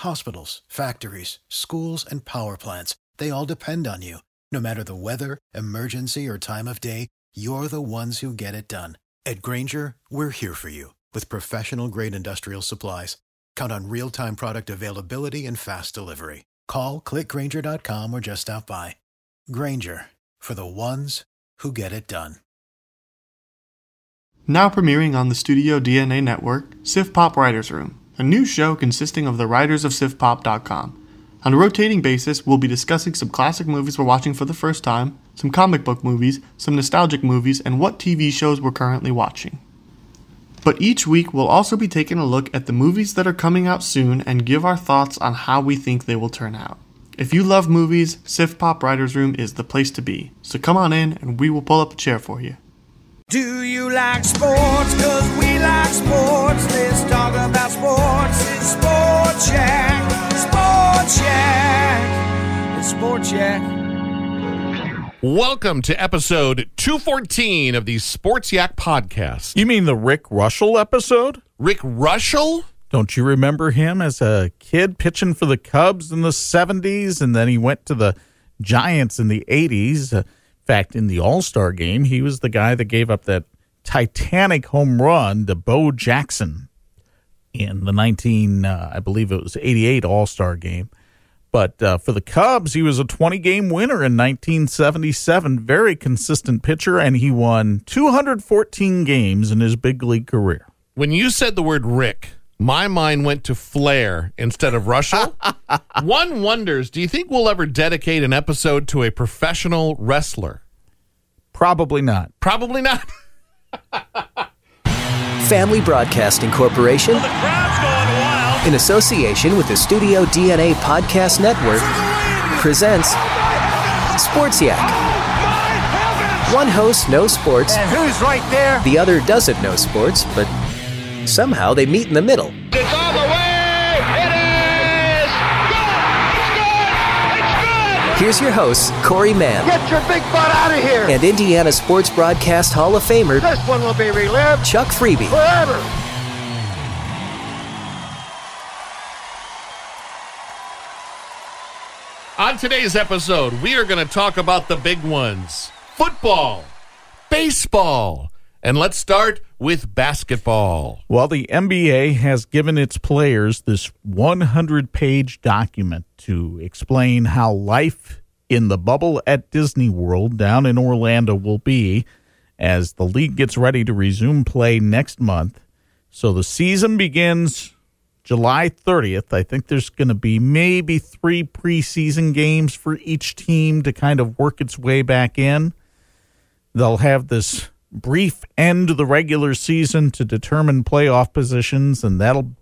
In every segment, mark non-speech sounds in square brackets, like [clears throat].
Hospitals, factories, schools, and power plants, they all depend on you. No matter the weather, emergency, or time of day, you're the ones who get it done. At Grainger, we're here for you with professional grade industrial supplies. Count on real time product availability and fast delivery. Call clickgrainger.com or just stop by. Grainger for the ones who get it done. Now premiering on the Studio DNA network, Sif Pop Writers Room, a new show consisting of the writers of SifPop.com. On a rotating basis, we'll be discussing some classic movies we're watching for the first time, some comic book movies, some nostalgic movies, and what TV shows we're currently watching. But each week, we'll also be taking a look at the movies that are coming out soon and give our thoughts on how we think they will turn out. If you love movies, Sif Pop Writers Room is the place to be. So come on in and we will pull up a chair for you. Do you like sports? Cause we like sports. Let's talk about sports. It's Sports Yak. Sports Yak. It's Sports Yak. Welcome to episode 214 of the Sports Yak podcast. You mean the Rick Reuschel episode? Rick Reuschel? Don't you remember him as a kid pitching for the Cubs in the 70s and then he went to the Giants in the 80s? In fact, in the All Star game, he was the guy that gave up that titanic home run to Bo Jackson in the 19, uh, I believe it was 88 All Star game. But uh, for the Cubs, he was a 20 game winner in 1977. Very consistent pitcher, and he won 214 games in his big league career. When you said the word Rick, my mind went to Flair instead of Reuschel. [laughs] One wonders, do you think we'll ever dedicate an episode to a professional wrestler? Probably not. Probably not. [laughs] Family Broadcasting Corporation, in association with the Studio DNA Podcast Network, presents Sports Yak. One host knows sports, And who's right there? the other doesn't know sports, but somehow they meet in the middle. It's all the way. It is good. It's good. It's good. Here's your host, Corey Mann Get your big butt out of here. and Indiana Sports Broadcast Hall of Famer, This one will be relived Chuck Freeby. forever. On today's episode, we are going to talk about the big ones football, baseball, and let's start with basketball. Well, the NBA has given its players this 100 page document to explain how life in the bubble at Disney World down in Orlando will be as the league gets ready to resume play next month. So the season begins July 30th. I think there's going to be maybe three preseason games for each team to kind of work its way back in. They'll have this brief end to the regular season to determine playoff positions, and that'll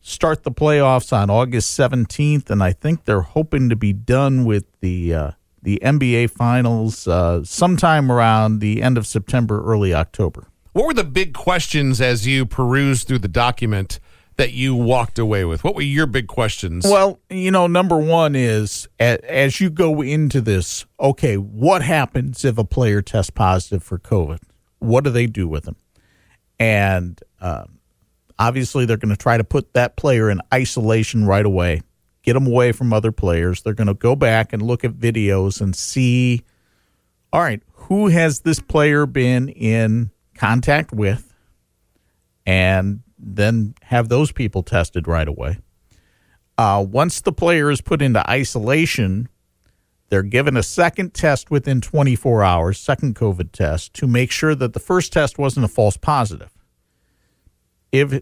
start the playoffs on August 17th. And I think they're hoping to be done with the uh, the NBA finals uh, sometime around the end of September, early October. What were the big questions as you perused through the document that you walked away with? What were your big questions? Well, you know, number one is as you go into this, okay, what happens if a player tests positive for COVID? What do they do with them? And um, obviously, they're going to try to put that player in isolation right away, get them away from other players. They're going to go back and look at videos and see, all right, who has this player been in contact with? And then have those people tested right away. Uh, once the player is put into isolation, they're given a second test within 24 hours, second COVID test, to make sure that the first test wasn't a false positive. If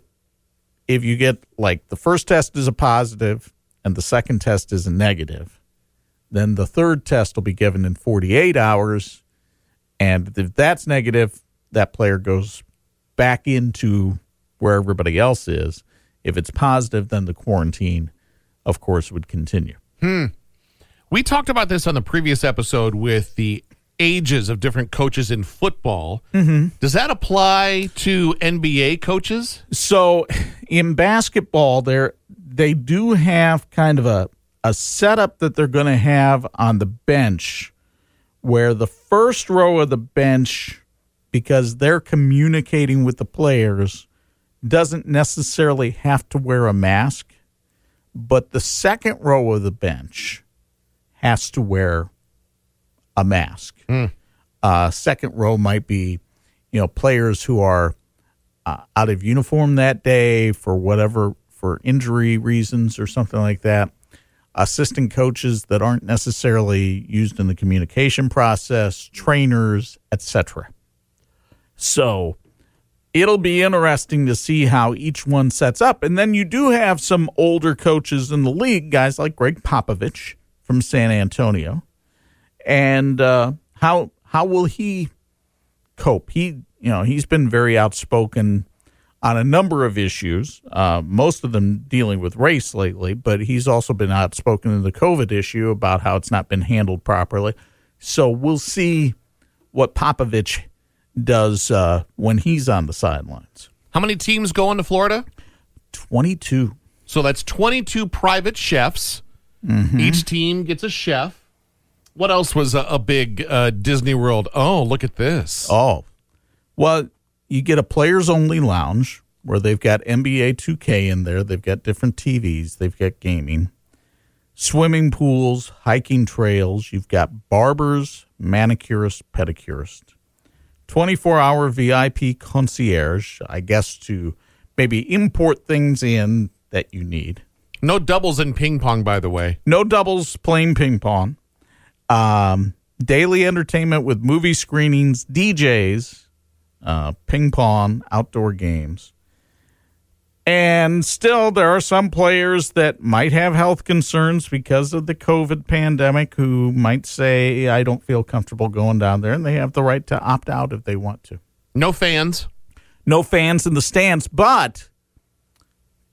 if you get like the first test is a positive and the second test is a negative, then the third test will be given in 48 hours, and if that's negative, that player goes back into where everybody else is. If it's positive, then the quarantine, of course, would continue. We talked about this on the previous episode with the ages of different coaches in football. Mm-hmm. Does that apply to NBA coaches? So in basketball, there they do have kind of a a setup that they're going to have on the bench, where the first row of the bench, because they're communicating with the players, doesn't necessarily have to wear a mask, but the second row of the bench has to wear a mask. Uh, second row might be, you know, players who are uh, out of uniform that day for whatever for injury reasons or something like that. Assistant coaches that aren't necessarily used in the communication process, trainers, etc. So it'll be interesting to see how each one sets up. And then you do have some older coaches in the league, guys like Gregg Popovich from San Antonio, and uh, how how will he cope? He you know he's been very outspoken on a number of issues, uh, most of them dealing with race lately, but he's also been outspoken in the COVID issue about how it's not been handled properly. So we'll see what Popovich does uh, when he's on the sidelines. How many teams going to Florida? 22. So that's 22 private chefs. Each team gets a chef. What else was a, a big uh, Disney World? Oh, look at this. Oh, well, you get a players only lounge where they've got NBA 2K in there. They've got different TVs. They've got gaming, swimming pools, hiking trails. You've got barbers, manicurists, pedicurists, 24 hour VIP concierge, I guess, to maybe import things in that you need. No doubles in ping pong, by the way. No doubles playing ping pong. Um, daily entertainment with movie screenings, DJs, uh, ping pong, outdoor games. And still, there are some players that might have health concerns because of the COVID pandemic who might say, I don't feel comfortable going down there, and they have the right to opt out if they want to. No fans. No fans in the stands, but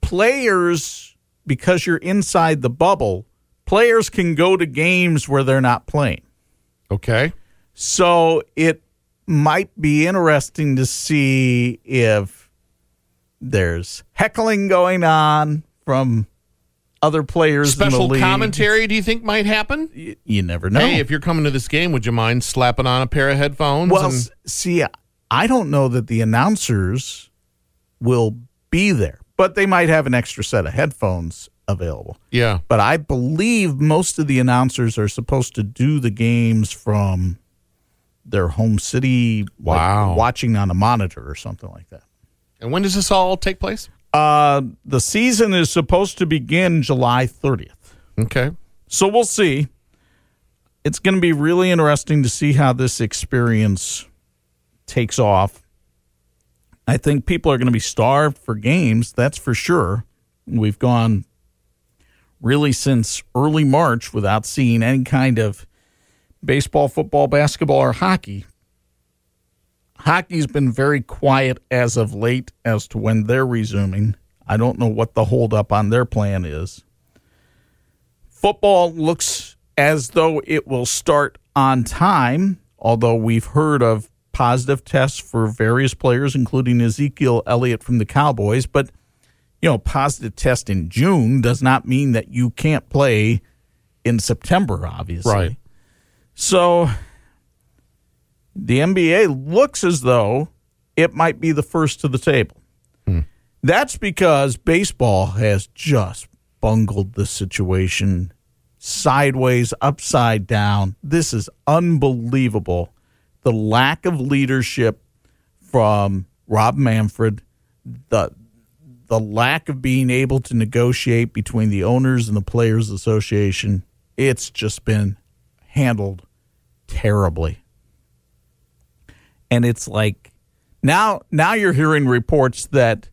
players, because you're inside the bubble, players can go to games where they're not playing. Okay. So it might be interesting to see if there's heckling going on from other players. in the Special commentary, do you think might happen? Y- You never know. Hey, if you're coming to this game, would you mind slapping on a pair of headphones? well, and- see, I don't know that the announcers will be there, but they might have an extra set of headphones available. yeah. But I believe most of the announcers are supposed to do the games from their home city, like, Wow. watching on a monitor or something like that. And when does this all take place? Uh, the season is supposed to begin July 30th. Okay. So we'll see. It's going to be really interesting to see how this experience takes off. I think people are going to be starved for games, that's for sure. We've gone really since early March without seeing any kind of baseball, football, basketball, or hockey. Hockey's been very quiet as of late as to when they're resuming. I don't know what the holdup on their plan is. Football looks as though it will start on time, although we've heard of positive tests for various players, including Ezekiel Elliott from the Cowboys. But, you know, positive test in June does not mean that you can't play in September, obviously. Right. So the NBA looks as though it might be the first to the table. Hmm. That's because baseball has just bungled the situation sideways, upside down. This is unbelievable. The lack of leadership from Rob Manfred, the the lack of being able to negotiate between the owners and the players association, it's just been handled terribly. And it's like now now you're hearing reports that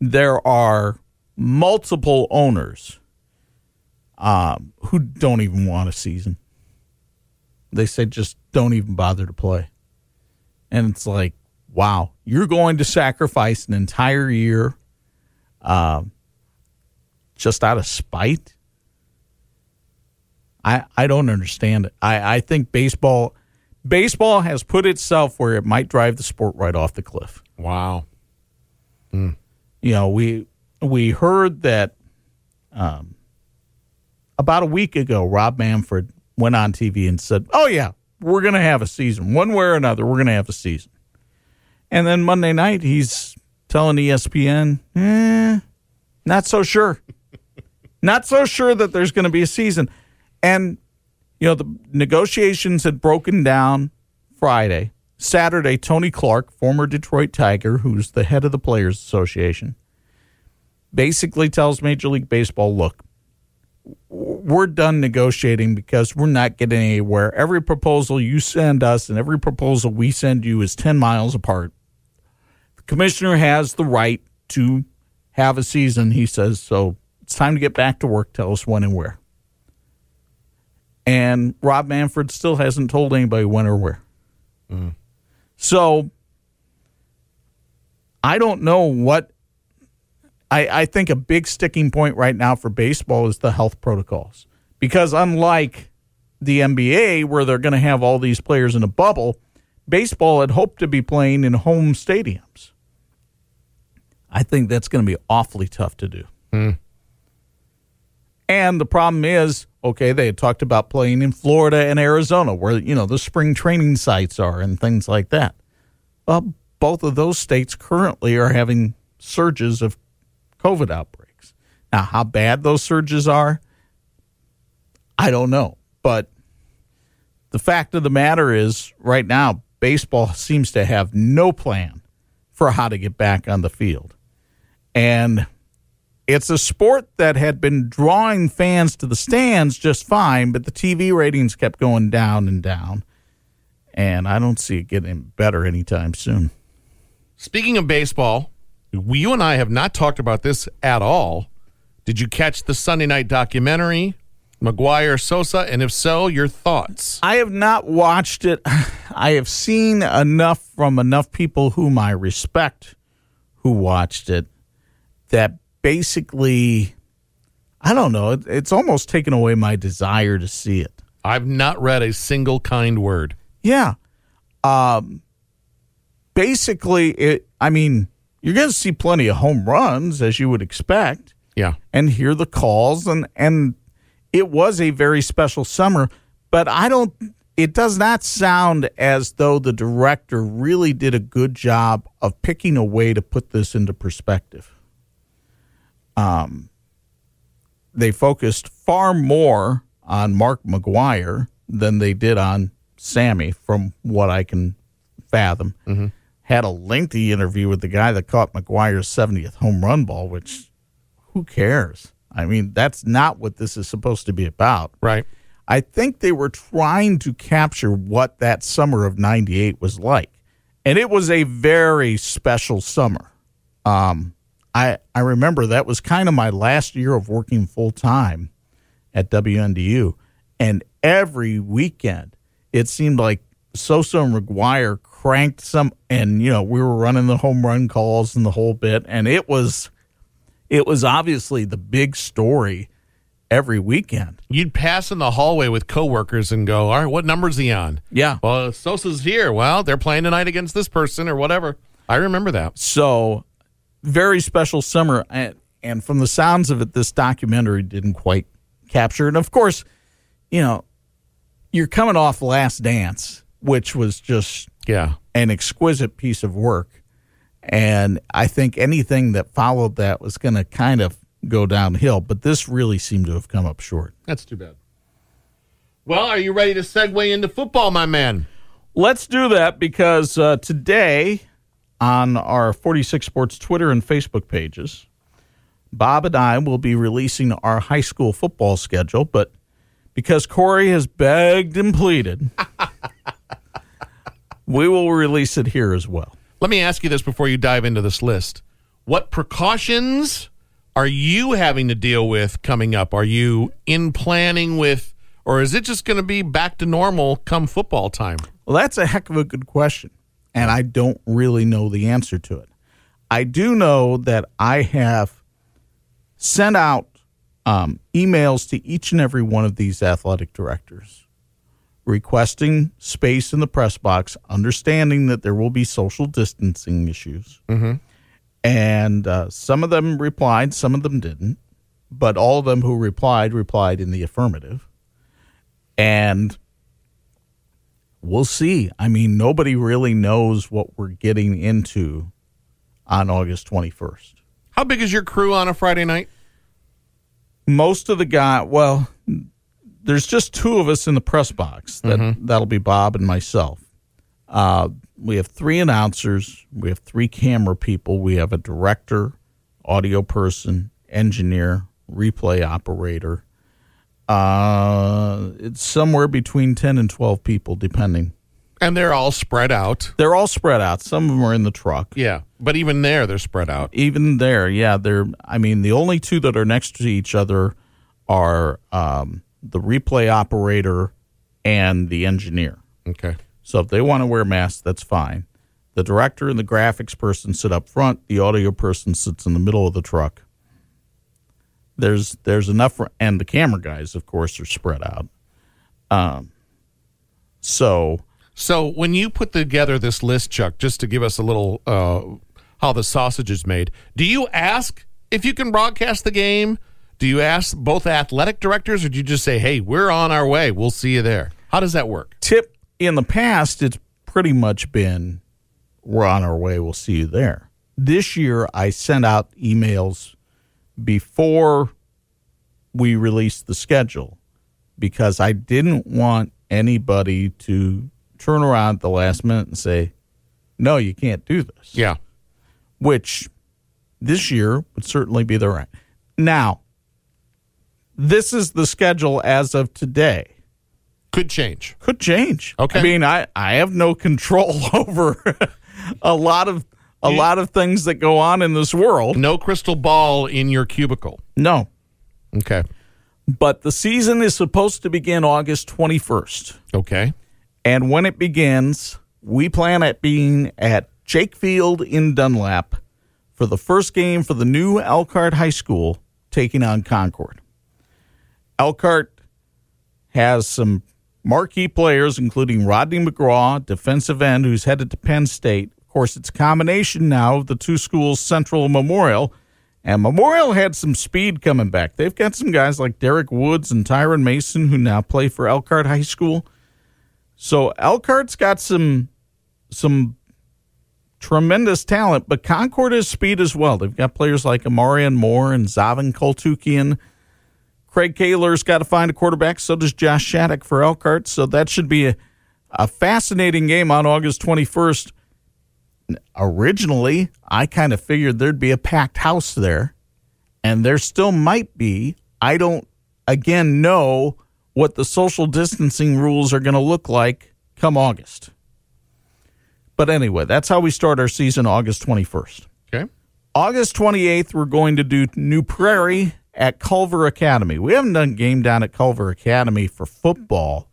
there are multiple owners um, who don't even want a season. They say just don't even bother to play. And it's like, wow, you're going to sacrifice an entire year um, just out of spite? I, I don't understand it. I, I think baseball baseball has put itself where it might drive the sport right off the cliff. Wow. You know, we we heard that um, about a week ago, Rob Manfred went on TV and said, "Oh yeah, we're going to have a season, one way or another. We're going to have a season." And then Monday night, he's telling ESPN, eh, "Not so sure, not so sure that there's going to be a season." And you know, the negotiations had broken down Friday. Saturday, Tony Clark, former Detroit Tiger, who's the head of the Players Association, basically tells Major League Baseball, look, we're done negotiating because we're not getting anywhere. Every proposal you send us and every proposal we send you is 10 miles apart. The commissioner has the right to have a season, he says, so it's time to get back to work. Tell us when and where. And Rob Manfred still hasn't told anybody when or where. Mm. So I don't know what I, I think a big sticking point right now for baseball is the health protocols. Because unlike the NBA, where they're going to have all these players in a bubble, baseball had hoped to be playing in home stadiums. I think that's going to be awfully tough to do. Hmm. And the problem is, okay, they had talked about playing in Florida and Arizona, where you know the spring training sites are and things like that. Well, both of those states currently are having surges of COVID outbreaks. Now, how bad those surges are, I don't know. But the fact of the matter is, right now, baseball seems to have no plan for how to get back on the field. And it's a sport that had been drawing fans to the stands just fine, but the TV ratings kept going down and down. And I don't see it getting better anytime soon. Speaking of baseball, we, you and I have not talked about this at all. Did you catch the Sunday night documentary, McGwire Sosa? And if so, your thoughts? I have not watched it. [sighs] I have seen enough from enough people whom I respect who watched it that basically, I don't know, it, it's almost taken away my desire to see it. I've not read a single kind word. Yeah. Um, basically, it, I mean, you're going to see plenty of home runs as you would expect Yeah. and hear the calls and and it was a very special summer but i don't it does not sound as though the director really did a good job of picking a way to put this into perspective um they focused far more on mark mcgwire than they did on sammy from what i can fathom had a lengthy interview with the guy that caught mcgwire's 70th home run ball which who cares? I mean, that's not what this is supposed to be about. Right. I think they were trying to capture what that summer of 98 was like. And it was a very special summer. Um, I, I remember that was kind of my last year of working full time at WNDU. And every weekend, it seemed like Sosa and McGwire cranked some, and, you know, we were running the home run calls and the whole bit. And it was, it was obviously the big story every weekend. You'd pass in the hallway with coworkers and go, "All right, what number's he on?" Yeah. Well, Sosa's here. Well, they're playing tonight against this person or whatever. I remember that. So, very special summer. And, and from the sounds of it, this documentary didn't quite capture. it. And of course, you know, you're coming off Last Dance, which was just Yeah. an exquisite piece of work. And I think anything that followed that was going to kind of go downhill. But this really seemed to have come up short. That's too bad. Well, are you ready to segue into football, my man? Let's do that because uh, today on our 46 Sports Twitter and Facebook pages, Bob and I will be releasing our high school football schedule. But because Corey has begged and pleaded, [laughs] we will release it here as well. Let me ask you this before you dive into this list. What precautions are you having to deal with coming up? Are you in planning with, or is it just going to be back to normal come football time? Well, that's a heck of a good question. And I don't really know the answer to it. I do know that I have sent out um, emails to each and every one of these athletic directors requesting space in the press box, understanding that there will be social distancing issues. And uh, some of them replied, some of them didn't. But all of them who replied, replied in the affirmative. And we'll see. I mean, nobody really knows what we're getting into on August 21st. How big is your crew on a Friday night? most of the guy well there's just two of us in the press box that that'll be bob and myself uh, we have three announcers we have three camera people we have a director audio person engineer replay operator uh, it's somewhere between 10 and 12 people depending And they're all spread out. they're all spread out some of them are in the truck Yeah. But even there, they're spread out. even there, yeah, they're. I mean, the only two that are next to each other are um, the replay operator and the engineer. Okay. So if they want to wear masks, that's fine. The director and the graphics person sit up front. The audio person sits in the middle of the truck. There's there's enough, for, and the camera guys, of course, are spread out. Um. So So when you put together this list, Chuck, just to give us a little uh, how the sausage is made, do you ask if you can broadcast the game? Do you ask both athletic directors, or do you just say, "Hey, we're on our way. We'll see you there"? How does that work? tip in the past it's pretty much been we're on our way we'll see you there this year i sent out emails before we released the schedule because i didn't want anybody to turn around at the last minute and say no you can't do this Yeah. which this year would certainly be the right. Now, this is the schedule as of today. Could change. Could change. Okay. I mean, I, I have no control [laughs] over a lot of a lot of things that go on in this world. No crystal ball in your cubicle. No. Okay. But the season is supposed to begin August 21st. Okay. And when it begins, we plan at being at Jake Field in Dunlap for the first game for the new Elkhart High School taking on Concord. Elkhart has some marquee players, including Rodney McGraw, defensive end, who's headed to Penn State. Course, it's a combination now of the two schools, Central Memorial. And Memorial had some speed coming back. They've got some guys like Derek Woods and Tyron Mason who now play for Elkhart High School. So Elkhart's got some some tremendous talent, but Concord has speed as well. They've got players like Amarian Moore and Zavin Koltukian. Craig Koehler's got to find a quarterback. So does Josh Shattuck for Elkhart. So that should be a, a fascinating game on August 21st. Originally, I kind of figured there'd be a packed house there, and there still might be. I don't, again, know what the social distancing rules are going to look like come August. But anyway, that's how we start our season August 21st. Okay. August 28th, we're going to do New Prairie at Culver Academy. We haven't done game down at Culver Academy for football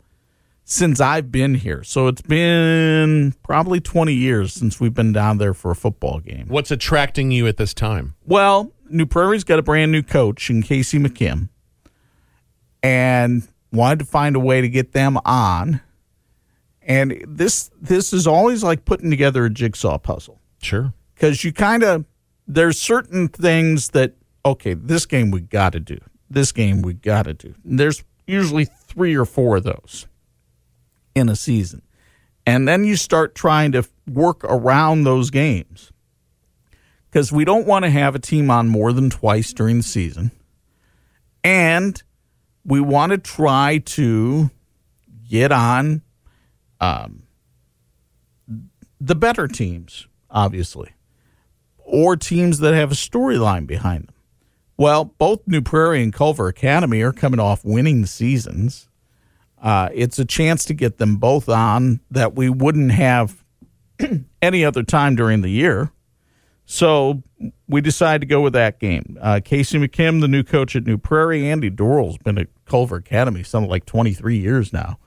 since I've been here. So it's been probably 20 years since we've been down there for a football game. What's attracting you at this time? Well, New Prairie's got a brand new coach in Casey McKim and wanted to find a way to get them on. And this this is always like putting together a jigsaw puzzle Sure. because you kind of there's certain things that okay this game we got to do this game we got to do And there's usually three or four of those in a season and then you start trying to work around those games because we don't want to have a team on more than twice during the season and we want to try to get on um, the better teams obviously or teams that have a storyline behind them. Well, both New Prairie and Culver Academy are coming off winning seasons. Uh, it's a chance to get them both on that we wouldn't have [clears throat] any other time during the year. So we decided to go with that game. Uh, Casey McKim, the new coach at New Prairie, Andy Dorrell's been at Culver Academy something like 23 years now.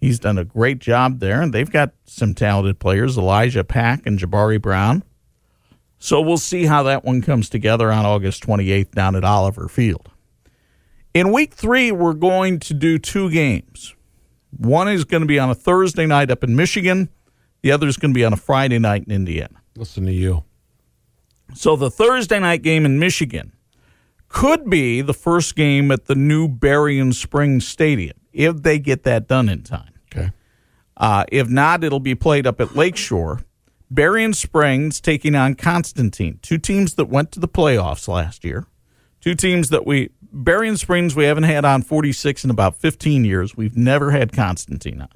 He's done a great job there, and they've got some talented players, Elijah Pack and Jabari Brown. So we'll see how that one comes together on August 28th down at Oliver Field. In week three, we're going to do two games. One is going to be on a Thursday night up in Michigan. The other is going to be on a Friday night in Indiana. Listen to you. So the Thursday night game in Michigan could be the first game at the new Berrien Springs Stadium if they get that done in time. Okay. Uh, if not, it'll be played up at Lakeshore. Berrien Springs taking on Constantine, two teams that went to the playoffs last year. Two teams that we Berrien Springs we haven't had on 46 in about 15 years. We've never had Constantine on.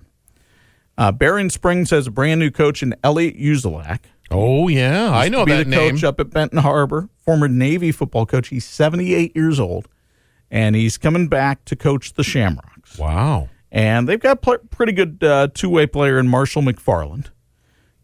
Uh, Berrien Springs has a brand new coach in Elliot Uzelac. Oh yeah, I know be that the name. coach up at Benton Harbor, former Navy football coach. He's 78 years old, and he's coming back to coach the Shamrocks. Wow. And they've got a pl- pretty good uh, two way player in Marshall McFarland.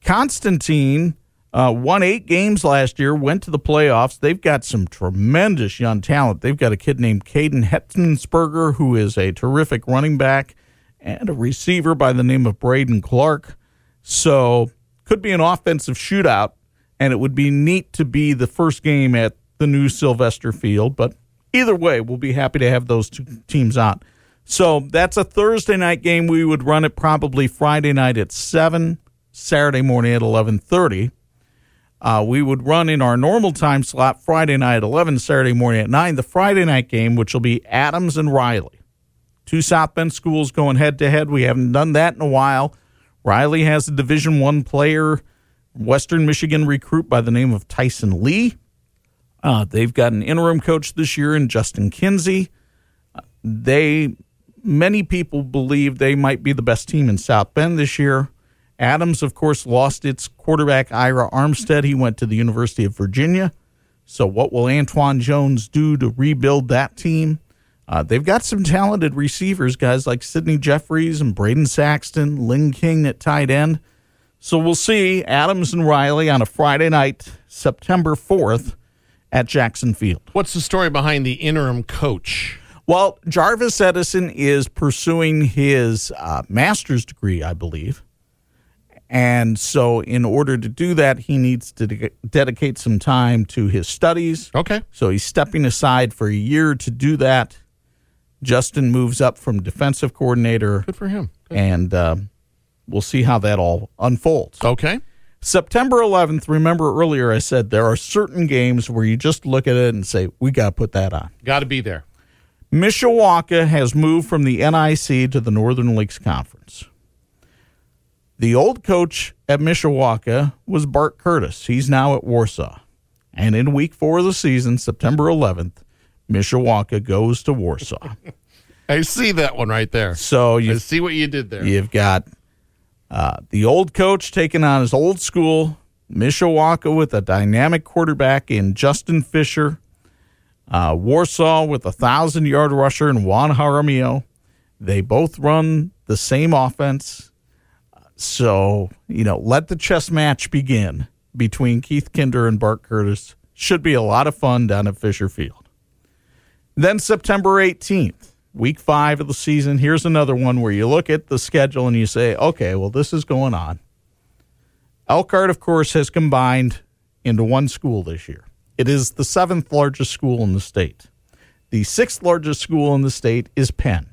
Constantine uh, won eight games last year, went to the playoffs. They've got some tremendous young talent. They've got a kid named Caden Hetzensberger, who is a terrific running back, and a receiver by the name of Braden Clark. So, could be an offensive shootout, and it would be neat to be the first game at the new Sylvester Field. But either way, we'll be happy to have those two teams on. So that's a Thursday night game. We would run it probably Friday night at seven, Saturday morning at eleven thirty. Uh, we would run in our normal time slot Friday night at eleven, Saturday morning at nine. The Friday night game, which will be Adams and Riley, two South Bend schools going head to head. We haven't done that in a while. Riley has a Division One player, Western Michigan recruit by the name of Tyson Lee. Uh, they've got an interim coach this year in Justin Kinsey. They many people believe they might be the best team in South Bend this year. Adams, of course, lost its quarterback Ira Armstead. He went to the University of Virginia. So, what will Antoine Jones do to rebuild that team? Uh, they've got some talented receivers, guys like Sidney Jeffries and Braden Saxton, Lynn King at tight end. So, we'll see Adams and Riley on a Friday night, September 4th at Jackson Field. What's the story behind the interim coach? Well, Jarvis Edison is pursuing his uh, master's degree, I believe. And so, in order to do that, he needs to de- dedicate some time to his studies. Okay. So, he's stepping aside for a year to do that. Justin moves up from defensive coordinator, Good for him. Good. and uh, we'll see how that all unfolds. Okay. September 11th, remember earlier I said there are certain games where you just look at it and say, we got to put that on. Got to be there. Mishawaka has moved from the NIC to the Northern Lakes Conference. The old coach at Mishawaka was Bart Curtis. He's now at Warsaw. And in week four of the season, September 11th, Mishawaka goes to Warsaw. [laughs] I see that one right there. So I you, see what you did there. you've got uh, the old coach taking on his old school, Mishawaka with a dynamic quarterback in Justin Fisher. Uh, Warsaw with a thousand yard rusher in Juan Jaramillo. They both run the same offense. So, you know, let the chess match begin between Keith Kinder and Bart Curtis. Should be a lot of fun down at Fisher Field. Then September 18th, week five of the season. Here's another one where you look at the schedule and you say, okay, well, this is going on. Elkhart, of course, has combined into one school this year. It is the seventh largest school in the state. The sixth largest school in the state is Penn.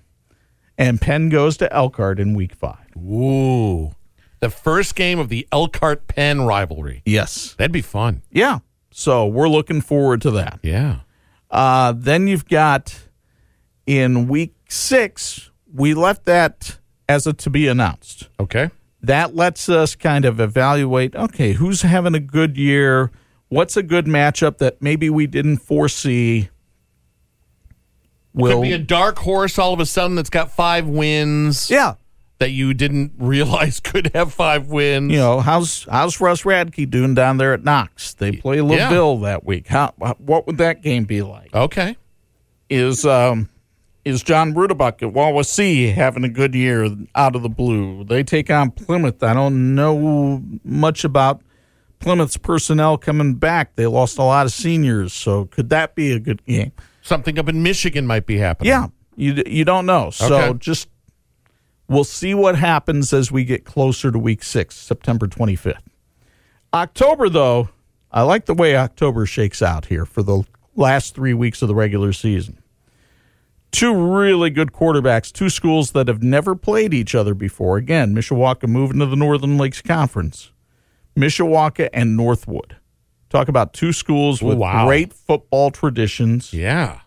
And Penn goes to Elkhart in week five. Ooh. The first game of the Elkhart Penn rivalry. Yes. That'd be fun. Yeah. So we're looking forward to that. Yeah. Uh, then you've got in week six, we left that as a to be announced. Okay. That lets us kind of evaluate okay, who's having a good year? What's a good matchup that maybe we didn't foresee? Could be a dark horse all of a sudden that's got five wins yeah, that you didn't [laughs] realize could have five wins. you know how's how's Russ Radke doing down there at Knox? They play Laville that week. How what would that game be like? Okay. Is um is John Rudabuck at Wawasee having a good year out of the blue? They take on Plymouth. I don't know much about Plymouth's personnel coming back. They lost a lot of seniors, so could that be a good game? Something up in Michigan might be happening. Yeah, you you don't know. So Okay. just We'll see what happens as we get closer to week six, September 25th. October, though, I like the way October shakes out here for the last three weeks of the regular season. Two really good quarterbacks, two schools that have never played each other before. Again, Mishawaka moving to the Northern Lakes Conference. Mishawaka and Northwood. Talk about two schools with Wow. great football traditions. Yeah.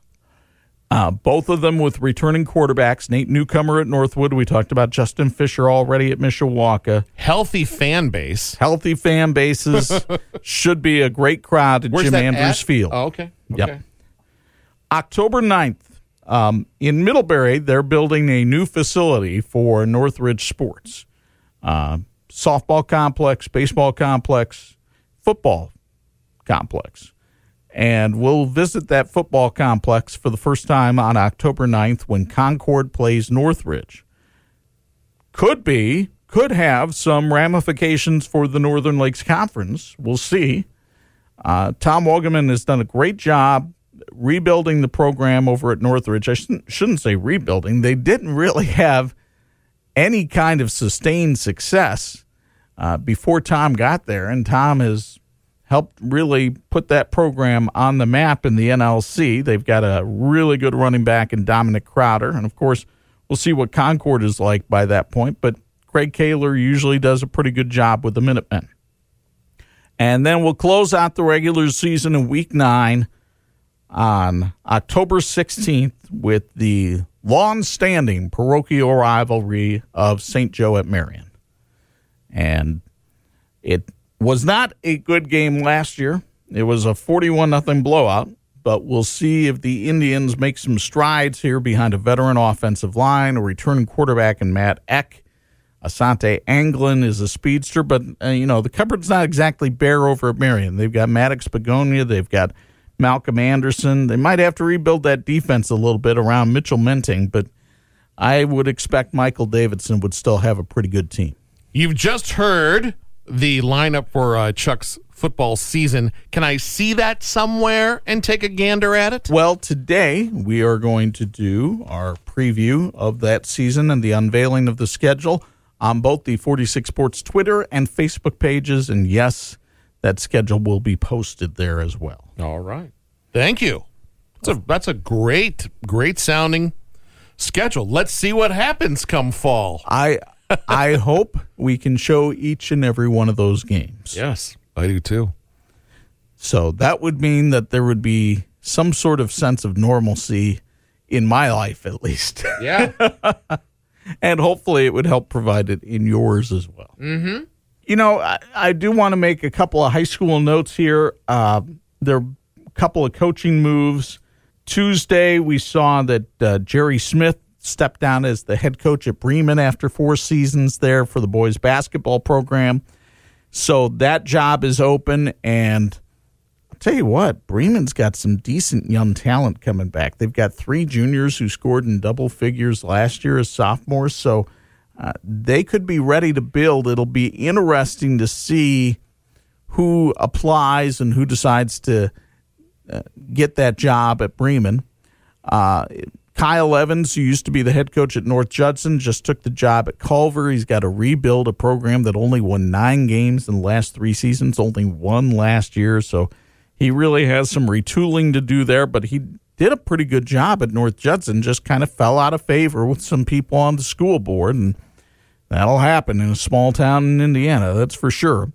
Uh, both of them with returning quarterbacks. Nate Newcomer at Northwood. We talked about Justin Fisher already at Mishawaka. Healthy fan base. Healthy fan bases. [laughs] Should be a great crowd at Where's Jim Andrews at? Field. Oh, okay. Yep. October 9th, um, in Middlebury, they're building a new facility for Northridge Sports. Uh, softball complex, baseball complex, football complex. And we'll visit that football complex for the first time on October 9th when Concord plays Northridge. Could be, could have some ramifications for the Northern Lakes Conference. We'll see. Uh, Tom Wogeman has done a great job rebuilding the program over at Northridge. I shouldn't, shouldn't say rebuilding. They didn't really have any kind of sustained success uh, before Tom got there, and Tom has helped really put that program on the map in the NLC. They've got a really good running back in Dominic Crowder, and of course, we'll see what Concord is like by that point. But Craig Koehler usually does a pretty good job with the Minutemen. And then we'll close out the regular season in week nine on October 16th with the long standing parochial rivalry of St. Joe at Marian. And it was not a good game last year. It was a 41 nothing blowout, but we'll see if the Indians make some strides here behind a veteran offensive line, a returning quarterback in Matt Eck. Asante Anglin is a speedster, but uh, you know the cupboard's not exactly bare over at Marian. They've got Maddox Begonia, they've got Malcolm Anderson. They might have to rebuild that defense a little bit around Mitchell Menting, but I would expect Michael Davidson would still have a pretty good team. You've just heard the lineup for uh, Chuck's football season. Can I see that somewhere and take a gander at it? Well, today we are going to do our preview of that season and the unveiling of the schedule on both the 46 Sports Twitter and Facebook pages. And yes, that schedule will be posted there as well. All right. Thank you. That's a, that's a great, great sounding schedule. Let's see what happens come fall. I [laughs] I hope we can show each and every one of those games. Yes, I do too. So that would mean that there would be some sort of sense of normalcy in my life, at least. Yeah. [laughs] and hopefully it would help provide it in yours as well. Mm-hmm. You know, I, I do want to make a couple of high school notes here. Uh, there are a couple of coaching moves. Tuesday, we saw that uh, Jerry Smith stepped down as the head coach at Bremen after four seasons there for the boys basketball program. So that job is open, and I'll tell you what, Bremen's got some decent young talent coming back. They've got three juniors who scored in double figures last year as sophomores, so uh, they could be ready to build. It'll be interesting to see who applies and who decides to uh, get that job at Bremen. Uh, Kyle Evans, who used to be the head coach at North Judson, just took the job at Culver. He's got to rebuild a program that only won nine games in the last three seasons, only one last year. So he really has some retooling to do there, but he did a pretty good job at North Judson, just kind of fell out of favor with some people on the school board. And that'll happen in a small town in Indiana, that's for sure.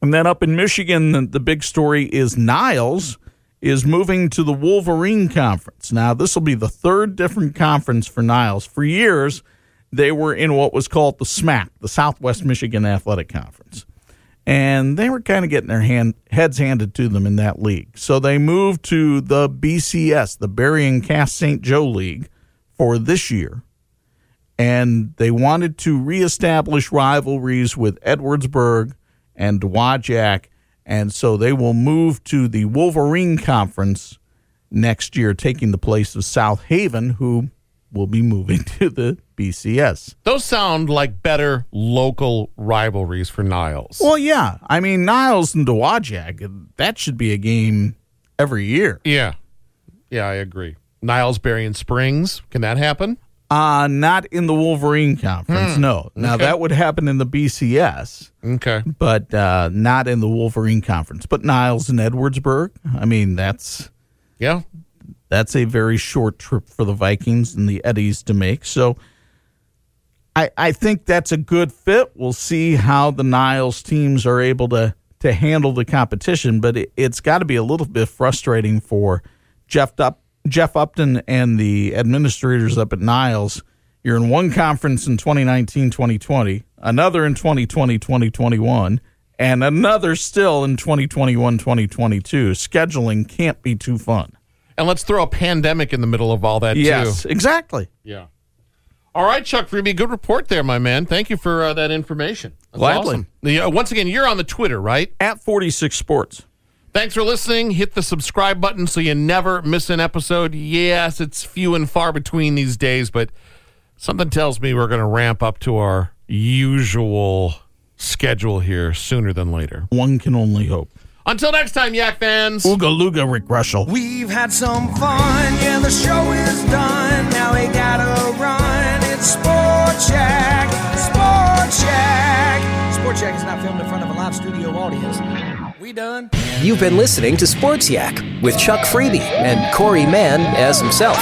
And then up in Michigan, the, the big story is Niles is moving to the Wolverine Conference. Now, this will be the third different conference for Niles. For years, they were in what was called the SMAC, the Southwest Michigan Athletic Conference. And they were kind of getting their hand, heads handed to them in that league. So they moved to the BCS, the Berrien Cass St. Joe League, for this year. And they wanted to reestablish rivalries with Edwardsburg and Dowagiac and so they will move to the Wolverine Conference next year, taking the place of South Haven, who will be moving [laughs] to the BCS. Those sound like better local rivalries for Niles. Well, yeah. I mean, Niles and Dowagiac, that should be a game every year. yeah. Yeah, I agree. Niles, Berry, and Springs. Can that happen? Uh, not in the Wolverine conference, Hmm. no. Now, Okay. that would happen in the BCS, Okay. but uh, not in the Wolverine conference. But Niles and Edwardsburg, I mean, that's Yeah. that's a very short trip for the Vikings and the Eddies to make. So I, I think that's a good fit. We'll see how the Niles teams are able to to handle the competition, but it, it's got to be a little bit frustrating for Jeff up Jeff Upton and the administrators up at Niles. You're in one conference in 2019 2020, another in 2020 2021, and another still in 2021 2022. Scheduling can't be too fun. And let's throw a pandemic in the middle of all that Yes, too. exactly. Yeah. All right, Chuck Freeby, good report there, my man. Thank you for uh, that information. That's Gladly. awesome. The, uh, once again, you're on the Twitter, right? At 46 Sports. Thanks for listening. Hit the subscribe button so you never miss an episode. Yes, it's few and far between these days, but something tells me we're going to ramp up to our usual schedule here sooner than later. One can only hope. Until next time, Yak fans. Ooga Luga, Rick Reuschel. We've had some fun, yeah, the show is done. Now we gotta run. It's Sports Yak, Sports Yak. Sports Yak is not filmed in front of a live studio audience. We done? You've been listening to Sports Yak with Chuck Freeby and Corey Mann as himself.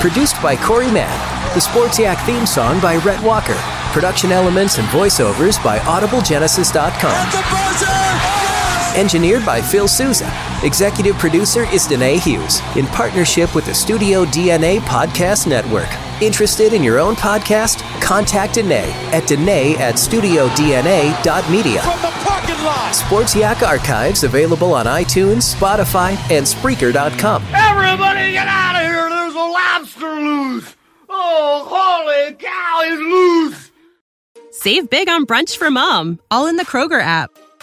Produced by Corey Mann. The Sports Yak theme song by Rhett Walker. Production elements and voiceovers by AudibleGenesis.com. Engineered by Phil Souza. Executive producer is Danae Hughes in partnership with the Studio DNA Podcast Network. Interested in your own podcast? Contact Danae at Danae at studiodna.media. From the parking lot. Sports Yak archives available on iTunes, Spotify, and Spreaker.com. Everybody get out of here. There's a lobster loose. Oh, holy cow, he's loose. Save big on brunch for mom, all in the Kroger app.